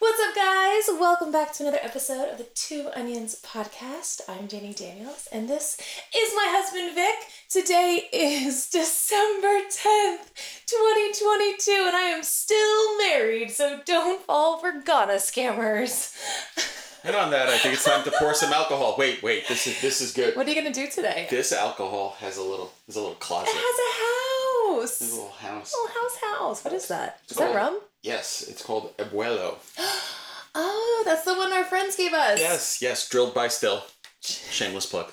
What's up, guys? Welcome back to another episode of the Two Onions podcast. I'm Danny Daniels, and this is my husband, Vic. Today is December 10th, 2022, and I am still married, so don't fall for Ghana scammers. And on that, I think it's time to pour some alcohol. Wait, wait. This is this is good. What are you gonna do today? This alcohol has a little has a little closet. It has a house. A little house. Little house, house. What is that? Is It's that called- rum? Yes, it's called Abuelo. Oh, that's the one our friends gave us. Yes, yes, drilled by still. Shameless plug.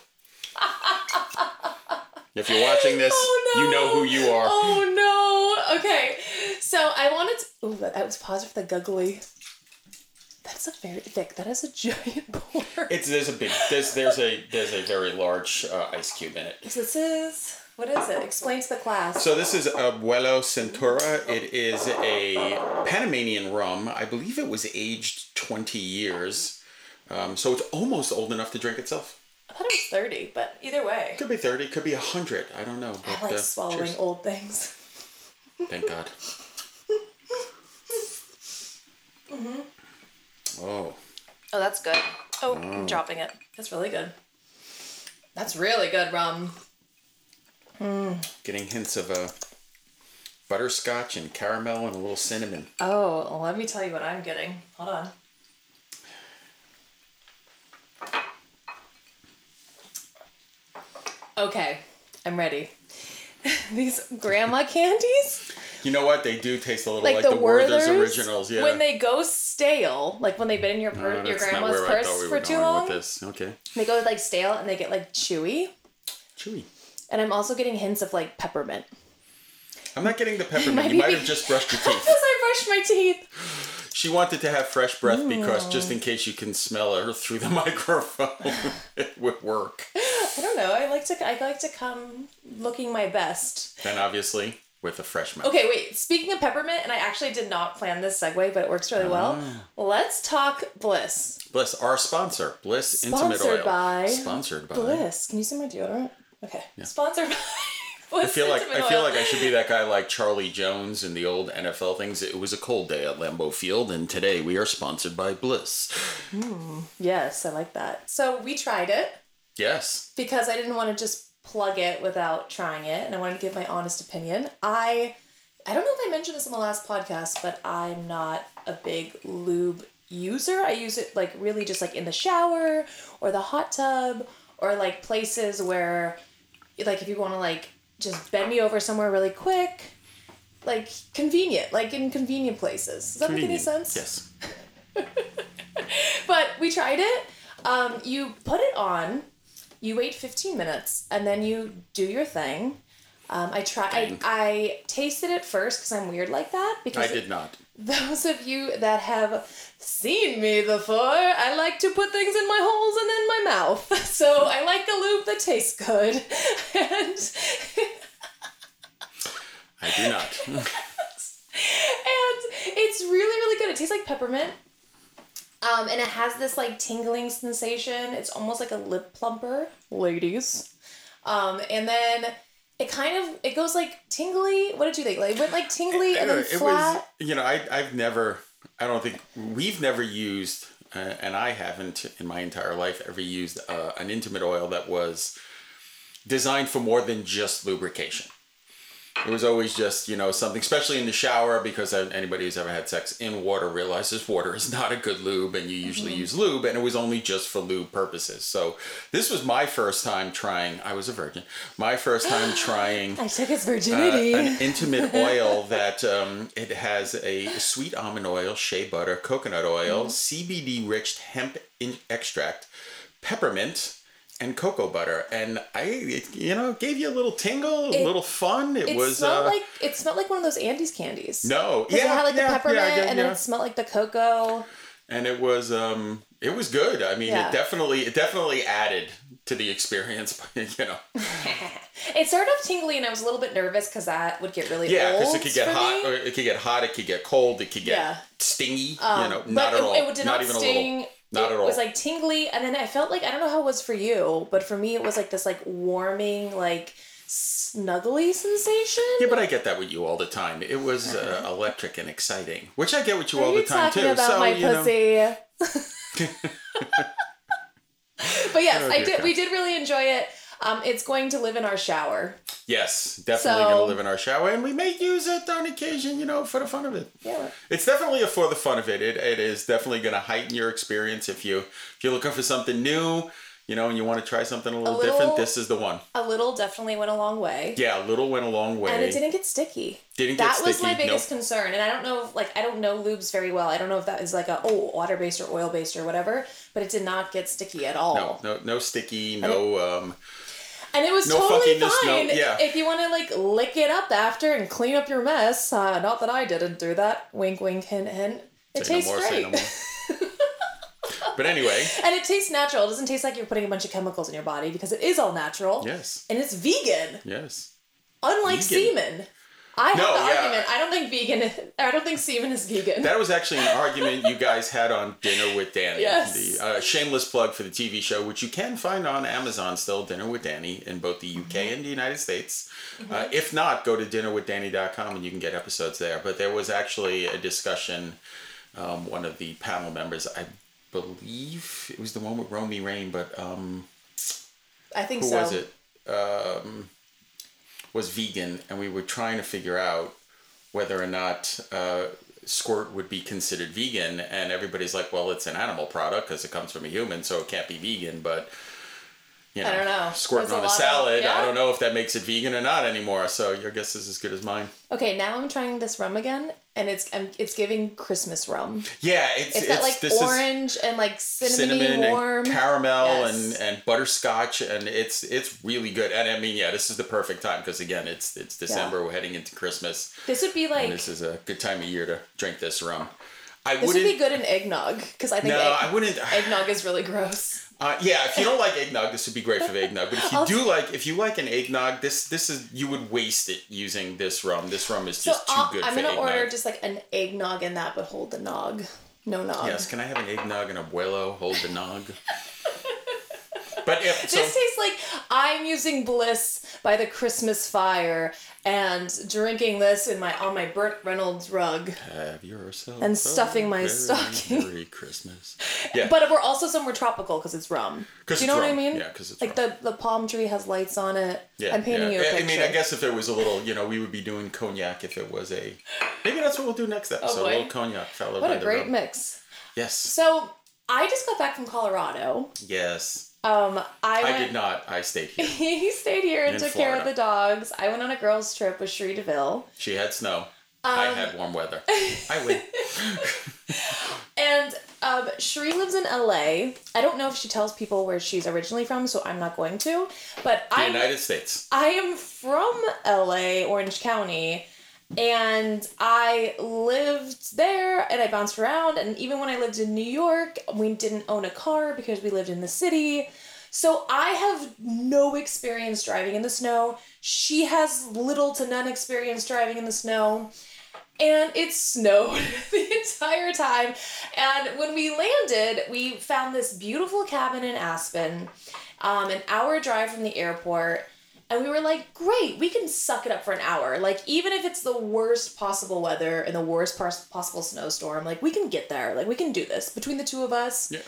if you're watching this, Oh, no. you know who you are. Oh no. Okay. So I wanted to. Ooh, that- I was pausing for the guggly. That's a very thick. That is a giant pour. It's there's a big there's there's a there's a very large uh, ice cube in it. this is what is it? Explain to the class. So this is Abuelo Centuria. It is a Panamanian rum. I believe it was aged 20 years. Um, so it's almost old enough to drink itself. I thought it was thirty, but either way, Could be 30, could be 100. I don't know. I But, like uh, swallowing cheers. old things. Thank God. Mm-hmm. Oh, Oh, that's good. Oh, I'm dropping it. That's really good. That's really good rum. Getting hints of a butterscotch and caramel and a little cinnamon. Oh, well, let me tell you what I'm getting. Hold on. Okay, I'm ready. These grandma candies, You know what? They do taste a little like, like, the, the, Werther's Werther's, originals. Yeah. when they go stale, like when they've been in your No, per- your that's not grandma's purse we for too long, With this. Okay. they go like stale and they get like chewy. Chewy. And I'm also getting hints of like peppermint. I'm not getting the peppermint. be You might be- have just brushed your teeth. Because. I brushed my teeth. She wanted to have fresh breath because just in case you can smell her through the microphone, it would work. I don't know. I like to I like to come looking my best. Then obviously with a fresh mouth. Okay, wait. Speaking of peppermint, and I actually did not plan this segue, but it works really well. Ah. Let's talk Bliss. Bliss, our sponsor, Bliss Intimate Sponsored Oil. by Sponsored by. Bliss. Can you see my deodorant? Okay. Sponsored by I feel like I feel Oil. like I should be that guy like Charlie Jones in the old NFL things. It was a cold day at Lambeau Field, and today we are sponsored by Bliss. Hmm. Yes, I like that. So we tried it Yes. because I didn't want to just plug it without trying it, and I wanted to give my honest opinion. I I don't know if I mentioned this in the last podcast, but I'm not a big lube user. I use it like really just like in the shower or the hot tub or like places where like if you want to like just bend me over somewhere really quick. Like convenient, like in convenient places. Does that make any sense? Yes. But we tried it. Um, you put it on, you wait 15 minutes, and then you do your thing. Um, I try. I, I tasted it first because I'm weird like that. Because I did not. Those of you that have seen me before, I like to put things in my holes and in my mouth. So I like a lube that tastes good, and I do not. and it's really really good. It tastes like peppermint. Um, and it has this like tingling sensation. It's almost like a lip plumper, ladies. Um, and then it kind of it goes like tingly. What did you think? Like it went like tingly and then it flat. was you know I I've never I don't think we've never used uh, and I haven't in my entire life ever used uh, an intimate oil that was designed for more than just lubrication. It was always just, you know, something, especially in the shower, because anybody who's ever had sex in water realizes water is not a good lube, and you usually use lube, and it was only just for lube purposes. So this was my first time trying. I was a virgin. My first time trying I took his uh, virginity. an intimate oil that um, it has a sweet almond oil, shea butter, coconut oil, CBD rich hemp in- extract, peppermint, and cocoa butter. And I, it, you know, gave you a little tingle, a It- little fun. It, it was smelled uh, like it smelled like one of those Andes candies. No, yeah, it had like yeah, the peppermint yeah, yeah, and then it smelled like the cocoa. and it was um it was good. I mean, it definitely it definitely added to the experience. you know, It started off tingly, and I was a little bit nervous because that would get really yeah, because it could get hot. Or it could get hot. It could get cold. It could get Yeah. stingy. Um, you know, but not at it, all. it did not not, even sting. a little. Not it at all. It was like tingly, and then I felt like I don't know how it was for you, but for me it was like this like warming, like snuggly sensation. Yeah, but I get that with you all the time. It was uh, electric and exciting, which I get with you Are all you the time talking too. about so my you know, pussy? but yes, Oh, I did. God. We did really enjoy it. Um, it's going to live in our shower. yes, definitely So- going to live in our shower, and we may use it on occasion, you know, for the fun of it. Yeah. It's definitely a for the fun of it. It, it is definitely going to heighten your experience if you if you're looking for something new, you know, and you want to try something a little, little- different. This is the one. A little definitely went a long way. Yeah, a little went a long way. And it didn't get sticky. Didn't get sticky. that was my biggest nope. concern, and I don't know if like I don't know lubes very well. I don't know if that is like a oh water based or oil based or whatever, but it did not get sticky at all. no, no, no sticky, no. Um, And it was No totally fuckiness, no- fine yeah. if you want to like lick it up after and clean up your mess. Uh, not that I didn't do that. Wink, wink, hint, hint. It say no tastes more, great. no more. but anyway, and it tastes natural. It doesn't taste like you're putting a bunch of chemicals in your body because it is all natural. yes, And it's vegan, yes. unlike Vegan. semen. I have the yeah. argument. I don't think vegan. I don't think Steven is vegan. That was actually an argument you guys had on Dinner with Danny. Yes. The uh, shameless plug for the TV show, which you can find on Amazon still, Dinner with Danny, in both the UK and the United States. Uh, if not, go to dinnerwithdanny.com and you can get episodes there. But there was actually a discussion. Um, one of the panel members, I believe it was the one with Romi Rain, but um, I think who so. was it? Um, was vegan, and we were trying to figure out whether or not uh, squirt would be considered vegan. And everybody's like, "Well, it's an animal product because it comes from a human, so it can't be vegan." But you know, I don't know. squirting There's a on a lot of- salad, yeah. I don't know if that makes it vegan or not anymore. So your guess is as good as mine. Okay, now I'm trying this rum again, and it's um, it's giving Christmas rum. Yeah, it's It's got like this is orange and like cinnamon warm. and caramel Yes. and, and butterscotch and it's it's really good and I mean yeah this is the perfect time because again it's it's December we're heading into Christmas this would be like and this is a good time of year to drink this rum. I this would be good in eggnog because I think no egg- I wouldn't eggnog is really gross. Uh, yeah if you don't like eggnog this would be great for eggnog but if you do like if you like an eggnog this this is you would waste it using this rum this rum is So just too I'll, good I'm gonna eggnog. order just like an eggnog in that, but hold the nog, no nog. yes can I have an eggnog and a abuelo hold the nog but yeah so This tastes like I'm using Bliss by the Christmas fire and drinking this in my on my Burt Reynolds rug. Have yourself And a stuffing my very stocking. Merry Christmas. Yeah, But we're also somewhere tropical because it's rum. Do you know what I mean? Yeah, because it's like rum. the the palm tree has lights on it. yeah. I'm painting yeah. you a I- picture. I mean, I guess if it was a little, you know, we would be doing cognac if it was a. Maybe that's what we'll do next oh, episode. Oh, boy. a little cognac followed What by a the great rum. mix. Yes. So I just got back from Colorado. Yes. Um, I, I did not. I stayed here. he stayed here and In took care of the dogs. I went on a girls' trip with Cherie DeVille. She had snow. Um, I had warm weather. I win. And um, Cherie lives in LA. I don't know if she tells people where she's originally from, so I'm not going to. But The I United States. I am from LA, Orange County, and I lived there and I bounced around. And even when I lived in New York, we didn't own a car because we lived in the city. So I have no experience driving in the snow. She has little to none experience driving in the snow. And it snowed the entire time. And when we landed, we found this beautiful cabin in Aspen, um, an hour drive from the airport. And we were like, great, we can suck it up for an hour. Like, even if it's the worst possible weather and the worst possible snowstorm, like, we can get there. Like, we can do this between the two of us. Yeah.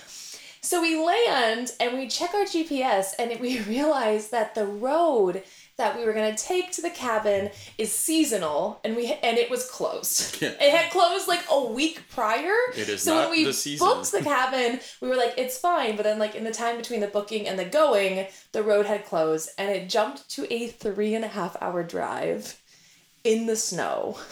So we land and we check our GPS and we realize that the road that we were gonna take to the cabin is seasonal and we and it was closed. Yeah. It had closed like a week prior. It is so not when we the booked the cabin, we were like, it's fine. But then like in the time between the booking and the going, the road had closed and it jumped to a three and a half hour drive in the snow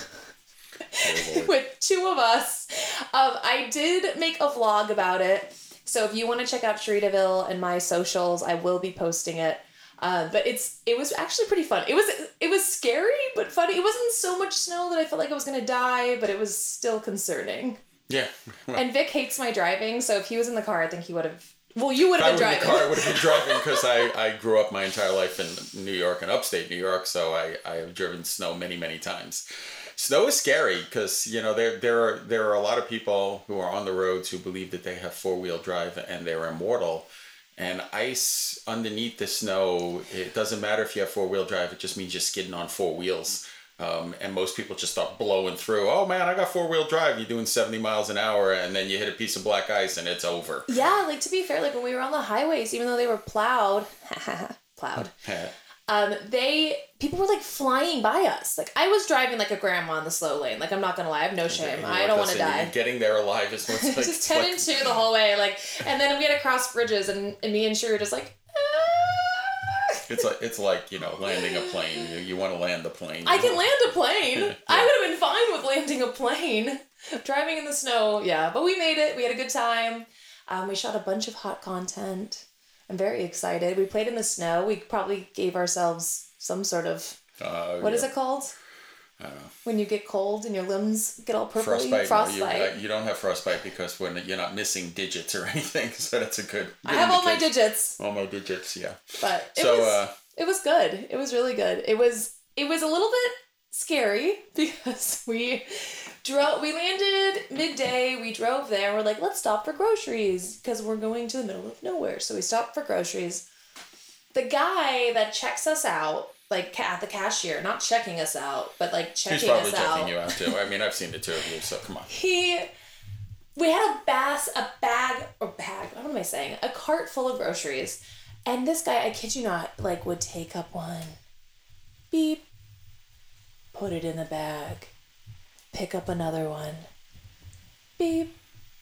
Oh, with two of us. Um, I did make a vlog about it. So if you want to check out Cherie and my socials, I will be posting it. Uh, but it's it was actually pretty fun. It was it was scary but funny. It wasn't so much snow that I felt like I was gonna die, but it was still concerning. Yeah. And Vic hates my driving, so if he was in the car, I think he would have. Well, you would have been in the driving. car, I would have been driving because I, I grew up my entire life in New York and upstate New York, so I, I have driven snow many, many times. Snow is scary because you know there there are there are a lot of people who are on the roads who believe that they have four wheel drive and they're immortal. And ice underneath the snow, it doesn't matter if you have four wheel drive. It just means you're skidding on four wheels. Um, and most people just start blowing through. Oh man, I got four wheel drive. You're doing 70 miles an hour, and then you hit a piece of black ice, and it's over. Yeah, like to be fair, like when we were on the highways, even though they were plowed, plowed, um, they people were like flying by us. Like I was driving like a grandma in the slow lane. Like I'm not gonna lie, I have no shame. I don't want to die. Getting there alive is what's like. just ten like- and two the whole way, like, and then we had to cross bridges, and, and me and Cherie were just like. "Ah." It's like it's like you know landing a plane. You, you want to land the plane. I can land a plane. Yeah. I would have been fine with landing a plane. Driving in the snow, yeah. But we made it. We had a good time. Um, we shot a bunch of hot content. I'm very excited. We played in the snow. We probably gave ourselves some sort of Uh, what is yeah. it called? I don't know. When you get cold and your limbs get all purpley. Frostbite. no, Frostbite. you, uh, you don't have frostbite because when you're not missing digits or anything, so that's a good. I have all my digits, All my digits, yeah. but it So, was uh, it was good. It was really good. It was it was a little bit scary because we drove we landed midday we drove there we're like let's stop for groceries because we're going to the middle of nowhere so we stopped for groceries. The guy that checks us out like at the cashier not checking us out but like checking He's probably us checking out. you out too. I mean, I've seen the two of you, so come on. he we had a bass a bag or bag what am i saying? A cart full of groceries. And this guy i kid you not like would take up one. Beep. Put it in the bag pick up another one. Beep.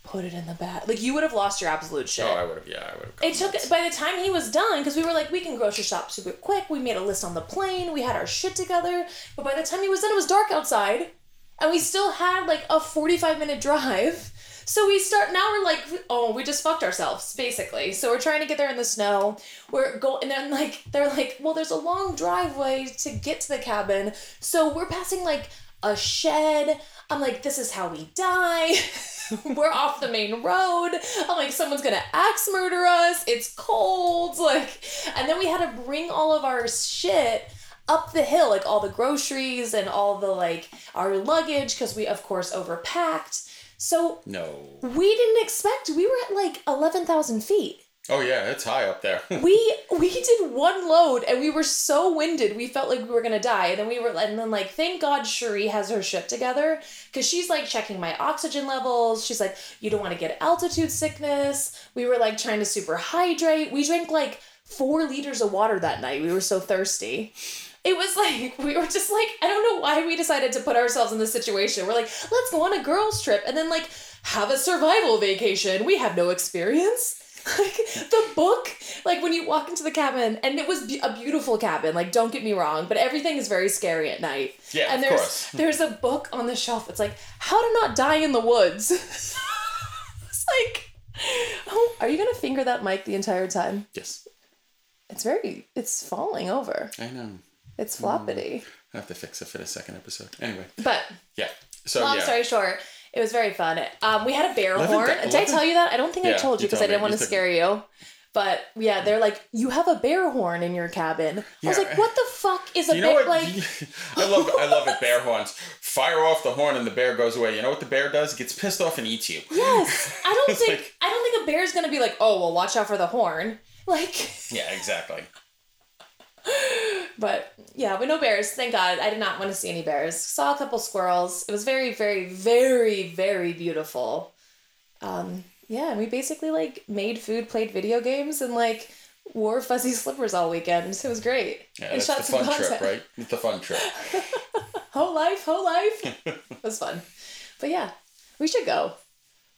Put it in the bag. Like you would have lost your absolute shit. Oh, I would have. Yeah, I would have. it took by the time he was done because we were like we can grocery shop super quick. We made a list on the plane. We had our shit together. But by the time he was done it was dark outside and we still had like a 45 minute drive. So we start now we're like oh we just fucked ourselves basically. So we're trying to get there in the snow. We're going and then like they're like well there's a long driveway to get to the cabin. So we're passing like a shed. I'm like this is how we die. We're off the main road. I'm like someone's gonna axe murder us. It's cold. Like and then we had to bring all of our shit up the hill like all the groceries and all the like our luggage because we of course overpacked. So No. we didn't expect we were at like 11,000 feet Oh yeah, it's high up there. we we did one load and we were so winded we felt like we were gonna die and then we were and then like thank god Cherie has her shit together because she's like checking my oxygen levels she's like you don't want to get altitude sickness we were like trying to super hydrate we drank like four liters of water that night we were so thirsty it was like we were just like I don't know why we decided to put ourselves in this situation. We're like, let's go on a girls trip and then like have a survival vacation. We have no experience. Like the book, like when you walk into the cabin, and it was be- a beautiful cabin. Like don't get me wrong, but everything is very scary at night. Yeah, and of there's course. Hmm. there's a book on the shelf. It's like how to not die in the woods. it's like, oh, are you gonna finger that mic the entire time? yes, It's very, it's falling over. I know. It's hmm. floppity. I have to fix it for the second episode. Anyway, But yeah. So long yeah. story short, it was very fun. Um, we had a bear Eleven horn. da- Did I tell you that? I don't think I told you you because I didn't want to scare you. But yeah, they're like, you have a bear horn in your cabin. I was like, what the fuck is a You know bear? what? Like, I love I love it. Bear horns. Fire off the horn and the bear goes away. You know what the bear does? It gets pissed off and eats you. yes, I don't think like- I don't think a bear's gonna be like, oh well, watch out for the horn. Like, Yeah, exactly. But yeah, but no bears. Thank God. I did not want to see any bears. Saw a couple squirrels. It was very, very, very, very beautiful. Um, yeah, and we basically like made food, played video games, and like wore fuzzy slippers all weekend. So It was great. Yeah, and that's the some fun trip, right? It's the fun trip. Whole life, whole life. it was fun. But yeah, we should go.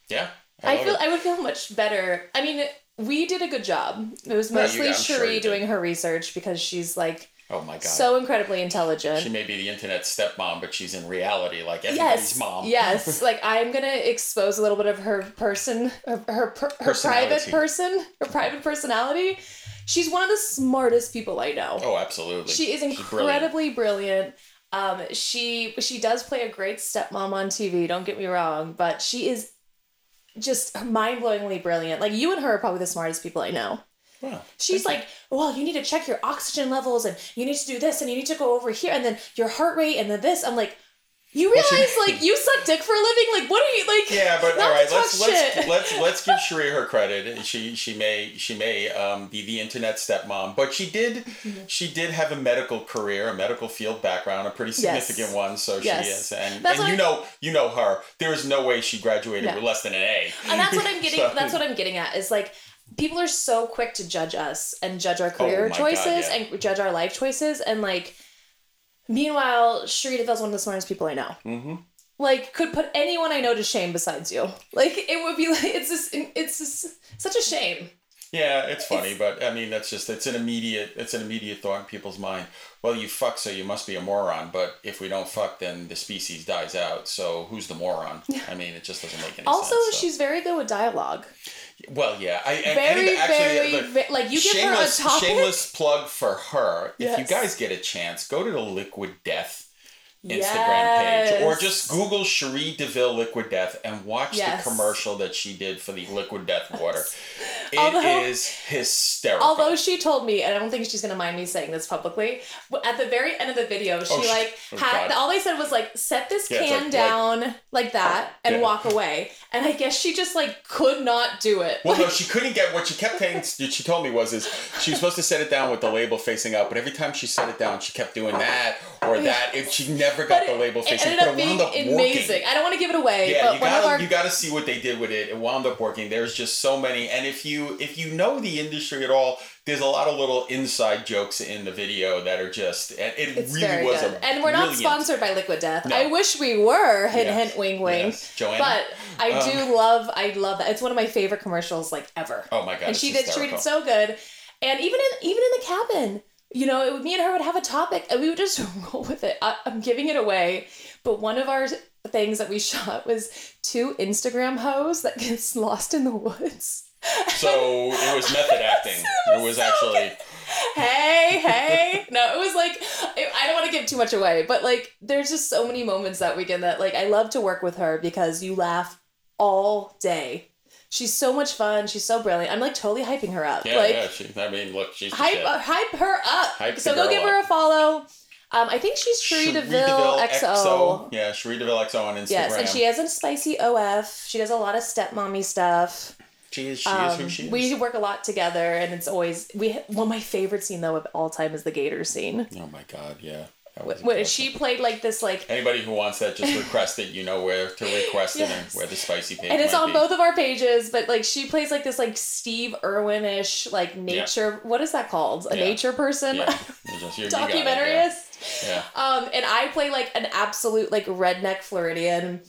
Yeah. I, love feel it. I would feel much better. I mean, we did a good job. It was mostly sure Cherie you doing her research because she's like Oh my god. so incredibly intelligent. she may be the internet stepmom, but she's in reality like everybody's yes, mom. yes. Like I'm gonna expose a little bit of her person, her her, her private person, her private personality. She's one of the smartest people I know. Oh, absolutely. She is She's brilliant. incredibly brilliant. Um, she she does play a great stepmom on TV. Don't get me wrong, but she is just mind blowingly brilliant. Like you and her are probably the smartest people I know. She's like, well, you need to check your oxygen levels and you need to do this and you need to go over here and then your heart rate and then this. I'm like, you realize like you suck dick for a living? Like what are you like? yeah, but all right, talk let's let's, let's let's give Cherie her credit. She she may she may um, be the internet stepmom, but she did Mm-hmm. she did have a medical career, a medical field background, a pretty Yes. significant one. So Yes. she is, and That's and you I- know you know her. There is no way she graduated Yeah. with less than an A. and that's what I'm getting. So- That's what I'm getting at is like people are so quick to judge us and judge our career Oh my God, choices yeah. and judge our life choices and like. Meanwhile, Cherie DeVille's one of the smartest people I know. Mm-hmm. Like, could put anyone I know to shame besides you. Like, it would be like it's just it's just such a shame. Yeah, it's funny, but I mean that's just it's an immediate it's an immediate thought in people's mind. Well, you fuck, so you must be a moron. But if we don't fuck, then the species dies out. So who's the moron? I mean, it just doesn't make any Also, sense. so. she's very good with dialogue. well, yeah. I Very, actually, very, uh, ve- like you give her a topic. shameless plug for her. If you guys get a chance, go to the Liquid Death Instagram page, or just Google Cherie Deville Liquid Death and watch Yes. the commercial that she did for the Liquid Death water. It is Although- hysterical. Although she told me, and I don't think she's gonna mind me saying this publicly, at the very end of the video, oh, she Oh, like oh, had all they said was like set this Yeah, can like- down like, that and Yeah. walk away. And I guess she just like could not do it. Well, no, she couldn't get what she kept saying. She told me was, is she was supposed to set it down with the label facing up, but every time she set it down, she kept doing that or that. It, she never got but the label it, facing. it ended up it being wound up amazing. working. I don't want to give it away, Yeah, but you gotta our you gotta see what they did with it. It wound up working. There's just so many, and if you if you know the industry at all, there's a lot of little inside jokes in the video that are just. And it it's really was good. a and we're not sponsored by Liquid Death. No. I wish we were. Hint, hint, wing, wing. Yes. Joanna? But I Um, do love. I love that. It's one of my favorite commercials like ever. Oh my god! and she did hysterical. did so good and even in even in the cabin you know it would, me and her would have a topic and we would just roll with it I, i'm giving it away but one of our things that we shot was two instagram hoes that gets lost in the woods So it was method acting. It was so actually. hey hey no it was like i I don't want to give too much away but like there's just so many moments that weekend that like i love to work with her because you laugh all day she's so much fun she's so brilliant i'm like totally hyping her up Yeah, like yeah. She, I mean, look, she's hype uh, hype her up. Hype so go give her a follow. Um, I think she's Cherie DeVille, XO. Yeah, Cherie DeVille XO on Instagram. Yes, and she has a spicy OF. She does a lot of stepmommy stuff. She is, she is who Um, she is. we work a lot together, and it's always we. One of my favorite scene though of all time is the gator scene. oh my god, yeah. Was she played like this, like, Anybody who wants that, just request it. You know where to request it and where the spicy page and it's on be. both of our pages. But like, she plays like this, like Steve Irwin-ish, like nature. What is that called? A Yeah. nature person. Yeah, you just, you, you it, yeah. Yeah. Um, and I play like an absolute like redneck Floridian.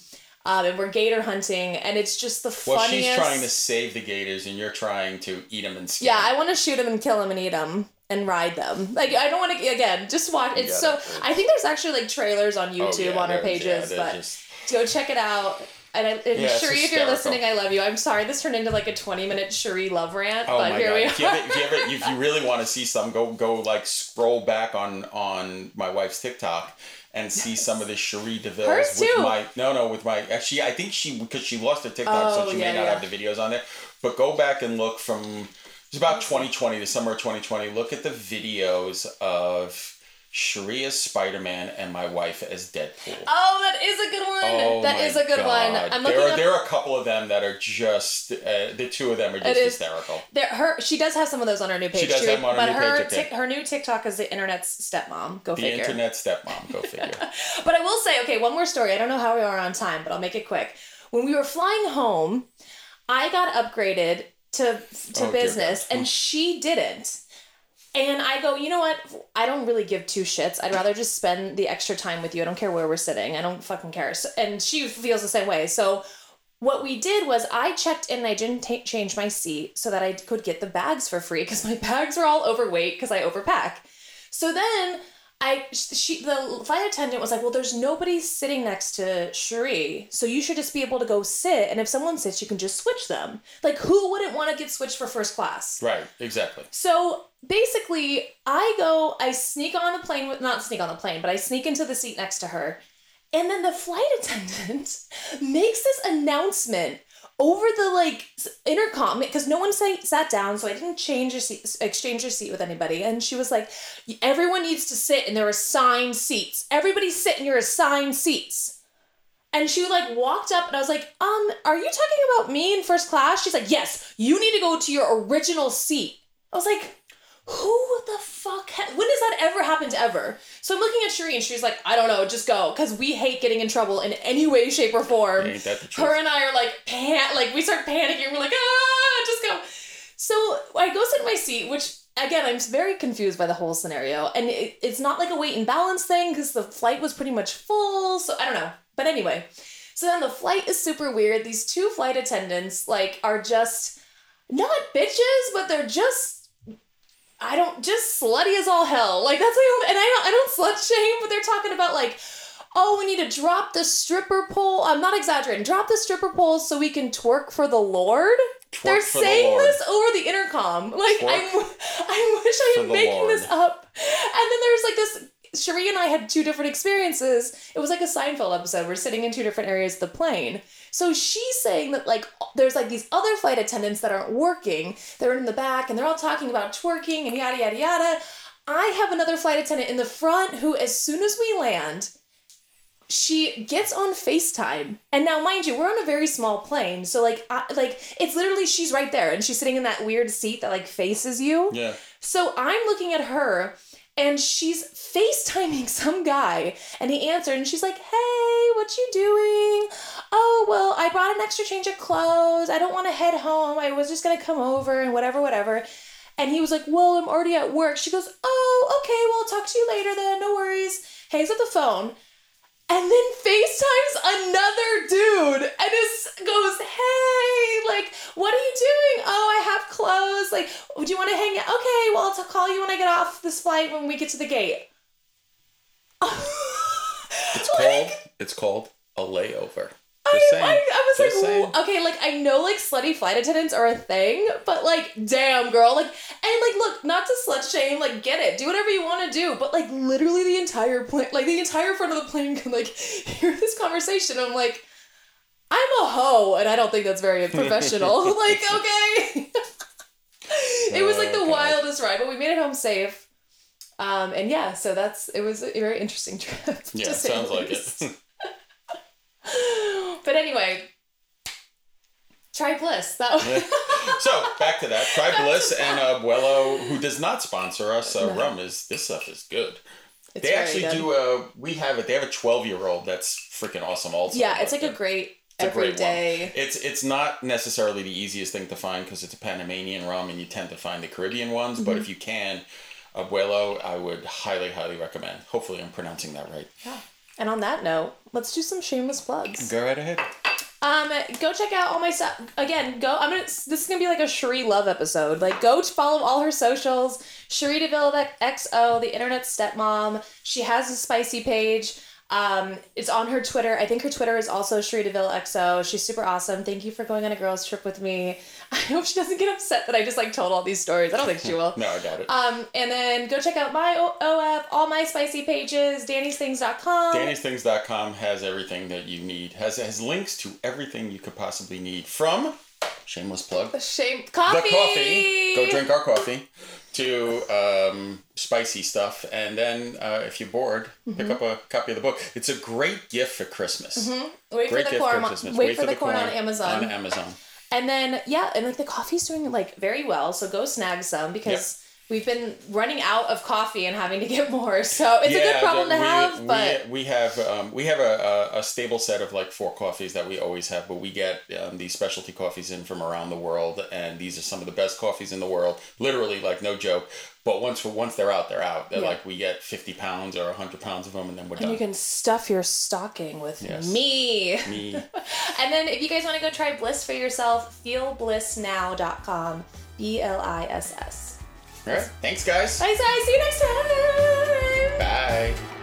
Um, and we're gator hunting, and it's just the Well, funniest. she's trying to save the gators, and you're trying to eat them and skin. Yeah, I want to shoot them and kill them and eat them and ride them. Like I don't want to again. Just watch. It's so. it. I think there's actually like trailers on Oh, YouTube yeah, on our pages, yeah, but just- go check it out. And, I, and Yeah, Cherie, if you're listening, I love you. I'm sorry this turned into like a 20 minute Cherie love rant, Oh but my here god! we If you, are. ever, if you ever, if you really want to see some, go go like scroll back on on my wife's TikTok and see some of the Cherie Devilles Hers with too. my no no with my actually I think she because she lost her TikTok Oh, so she yeah, may not yeah. have the videos on there. But go back and look from it's about 2020 to summer of 2020. Look at the videos of Cherie as Spider Man and my wife as Deadpool. Oh, that is a good one. Oh that is a good one. I'm there are up. there are a couple of them that are just uh, the two of them are just hysterical. There, her she does have some of those on her new page She does have them on her but new her page, tic- her new TikTok is the internet's stepmom. Go The figure. internet stepmom, go figure. But I will say, okay, one more story. I don't know how we are on time, but I'll make it quick. When we were flying home, I got upgraded to to Oh, business, and she didn't. And I go, you know what? I don't really give two shits. I'd rather just spend the extra time with you. I don't care where we're sitting. I don't fucking care. So, and she feels the same way. So what we did was I checked in and I didn't ta change my seat so that I could get the bags for free because my bags were all overweight because I overpack. So then I she the flight attendant was like, "Well, there's nobody sitting next to Cherie, so you should just be able to go sit. And if someone sits, you can just switch them. Like, who wouldn't want to get switched for first class? right, exactly. So basically, I go, I sneak on the plane with not sneak on the plane, but I sneak into the seat next to her, and then the flight attendant makes this announcement over the like intercom because no one say, sat down, so I didn't change a seat, exchange a seat with anybody. And she was like, "Everyone needs to sit, there are assigned seats. Everybody sit in your assigned seats." And she like walked up, and I was like, "Um, are you talking about me in first class?" She's like, "Yes, you need to go to your original seat." I was like, "Who the fuck? Ha- when does that ever happen to ever?" So I'm looking at Cherie, and she's like, "I don't know, just go," because we hate getting in trouble in any way, shape, or form. Ain't that the truth? Her and I are like pan, like we start panicking. We're like, "Ah, just go." So I go sit in my seat, which again I'm very confused by the whole scenario, and it, it's not like a weight and balance thing because the flight was pretty much full. So I don't know, but anyway. So then the flight is super weird. These two flight attendants like are just not bitches, but they're just I don't just slutty as all hell. Like that's like, and I don't I don't slut shame, but they're talking about like, oh, we need to drop the stripper pole. I'm not exaggerating. Drop the stripper pole so we can twerk for the Lord. Twerk they're the saying Lord. this over the intercom. Like I'm, I wish I am making Lord. this up. And then there's like this. Cherie and I had two different experiences. It was like a Seinfeld episode. We're sitting in two different areas of the plane. So she's saying that like there's like these other flight attendants that aren't working. They're in the back and they're all talking about twerking and yada yada yada. I have another flight attendant in the front who, as soon as we land, she gets on FaceTime. And now, mind you, we're on a very small plane, so like, I, like it's literally she's right there, and she's sitting in that weird seat that like faces you. Yeah. So I'm looking at her and she's FaceTiming some guy and he answered and she's like, Hey, what you doing? Oh, well, I brought an extra change of clothes. I don't want to head home. I was just gonna come over and whatever, whatever. And he was like, Well, I'm already at work. She goes, Oh, okay, well, I'll talk to you later then. No worries. Hangs up the phone. And then FaceTimes another dude and is goes, Hey, like, what are you doing? Oh, I have clothes. Like, do you want to hang out? Okay, well, I'll call you when I get off this flight when we get to the gate. It's called. It's called a layover. I, saying. I, I was like, saying. Okay, like I know like slutty flight attendants are a thing, but like, damn, girl, like, and like, look, not to slut shame, like, get it, do whatever you want to do, but like, literally the entire plane, like, the entire front of the plane can like hear this conversation. I'm like, I'm a hoe, and I don't think that's very professional. like, okay, it was like the Oh, God. wildest ride, but we made it home safe. Um, and yeah, so that's it was a very interesting trip. Yeah, sounds the like it. But anyway, try bliss. That was, so back to that. Try Bliss and uh, Abuelo, who does not sponsor us. Uh, No. Rum is this stuff is good. it's they actually good. do. Uh, we have it. They have a twelve year old that's freaking awesome. Also, Yeah, it's But, like a uh, great it's a great one. everyday. It's it's not necessarily the easiest thing to find because it's a Panamanian rum, and you tend to find the Caribbean ones. But Mm-hmm. if you can, Abuelo, I would highly, highly recommend. Hopefully, I'm pronouncing that right. Yeah. And on that note, let's do some shameless plugs. Go right ahead. Um, go check out all my stuff. Again, go. I'm gonna. This is gonna be like a Cherie Love episode. Like, go to follow all her socials. Cherie Deville XO, the internet stepmom. She has a spicy page. Um, it's on her Twitter. I think her Twitter is also Cherie Deville XO. She's super awesome. Thank you for going on a girls trip with me. I hope she doesn't get upset that I just like told all these stories. I don't think she will. No, I got it. Um, and then go check out my O- OF, all my spicy pages, Danny'sThings.com. Danny'sThings.com has everything that you need. Has has links to everything you could possibly need from shameless plug Shame coffee. the coffee. Go drink our coffee. To um, spicy stuff, and then uh, if you're bored, Mm-hmm. pick up a copy of the book. It's a great gift for Christmas. Wait Great for the gift corn. for Christmas. Wait, for, the corn, on Amazon. On Amazon. And then yeah, and like the coffee's doing like very well. So go snag some because we've been running out of coffee and having to get more. So it's a good problem to we, have, we, but we have um, we have a, a, a stable set of like four coffees that we always have, but we get um, these specialty coffees in from around the world, and these are some of the best coffees in the world. Literally, like no joke. But once once they're out, they're out. They're Yeah. like we get fifty pounds or hundred pounds of them, and then we're and done. you can stuff your stocking with Yes. me. Me. And then if you guys want to go try Bliss for yourself, feelblissnow.com. B L I S S. All right. Thanks, guys. Bye, guys. See you next time. Bye.